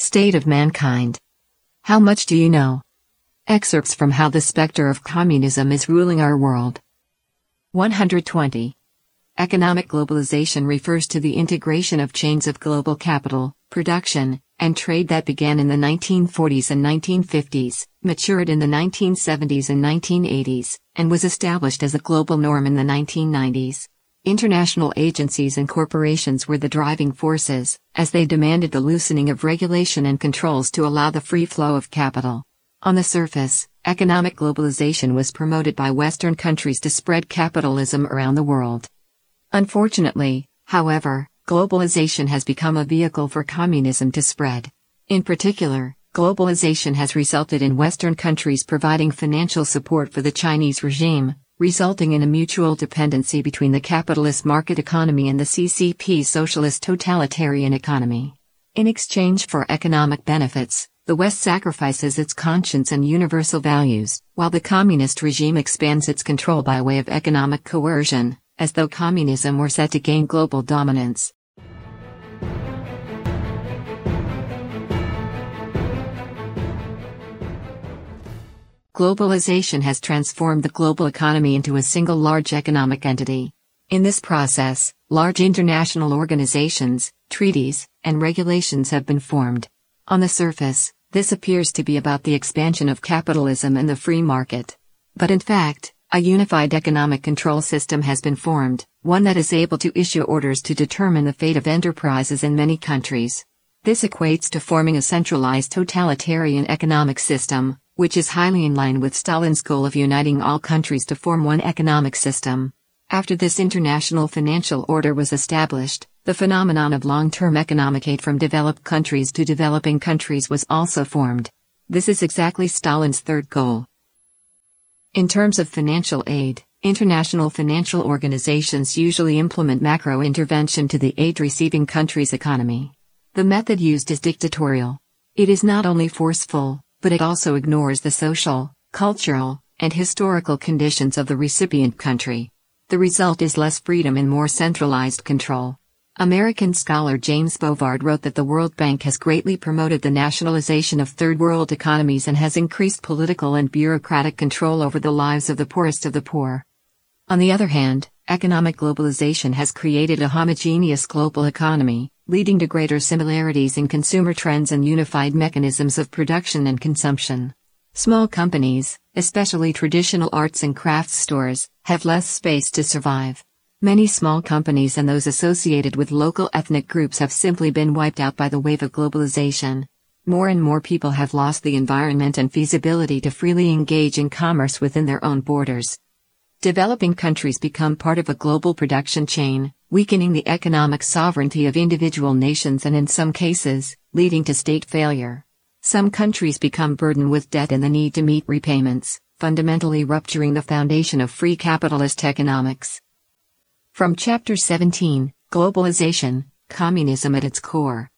State of Mankind. How much do you know? Excerpts from How the Spectre of Communism is Ruling Our World. 120. Economic globalization refers to the integration of chains of global capital, production, and trade that began in the 1940s and 1950s, matured in the 1970s and 1980s, and was established as a global norm in the 1990s. International agencies and corporations were the driving forces, as they demanded the loosening of regulation and controls to allow the free flow of capital. On the surface, economic globalization was promoted by Western countries to spread capitalism around the world. Unfortunately, however, globalization has become a vehicle for communism to spread. In particular, globalization has resulted in Western countries providing financial support for the Chinese regime, resulting in a mutual dependency between the capitalist market economy and the CCP socialist totalitarian economy. In exchange for economic benefits, the West sacrifices its conscience and universal values, while the communist regime expands its control by way of economic coercion, as though communism were set to gain global dominance. Globalization has transformed the global economy into a single large economic entity. In this process, large international organizations, treaties, and regulations have been formed. On the surface, this appears to be about the expansion of capitalism and the free market. But in fact, a unified economic control system has been formed, one that is able to issue orders to determine the fate of enterprises in many countries. This equates to forming a centralized totalitarian economic system, which is highly in line with Stalin's goal of uniting all countries to form one economic system. After this international financial order was established, the phenomenon of long-term economic aid from developed countries to developing countries was also formed. This is exactly Stalin's third goal. In terms of financial aid, international financial organizations usually implement macro intervention to the aid-receiving country's economy. The method used is dictatorial. It is not only forceful, but it also ignores the social, cultural, and historical conditions of the recipient country. The result is less freedom and more centralized control. American scholar James Bovard wrote that the World Bank has greatly promoted the nationalization of third world economies and has increased political and bureaucratic control over the lives of the poorest of the poor. On the other hand, economic globalization has created a homogeneous global economy, leading to greater similarities in consumer trends and unified mechanisms of production and consumption. Small companies, especially traditional arts and crafts stores, have less space to survive. Many small companies and those associated with local ethnic groups have simply been wiped out by the wave of globalization. More and more people have lost the environment and feasibility to freely engage in commerce within their own borders. Developing countries become part of a global production chain, weakening the economic sovereignty of individual nations and in some cases, leading to state failure. Some countries become burdened with debt and the need to meet repayments, fundamentally rupturing the foundation of free capitalist economics. From Chapter 17 Globalization, Communism at its Core.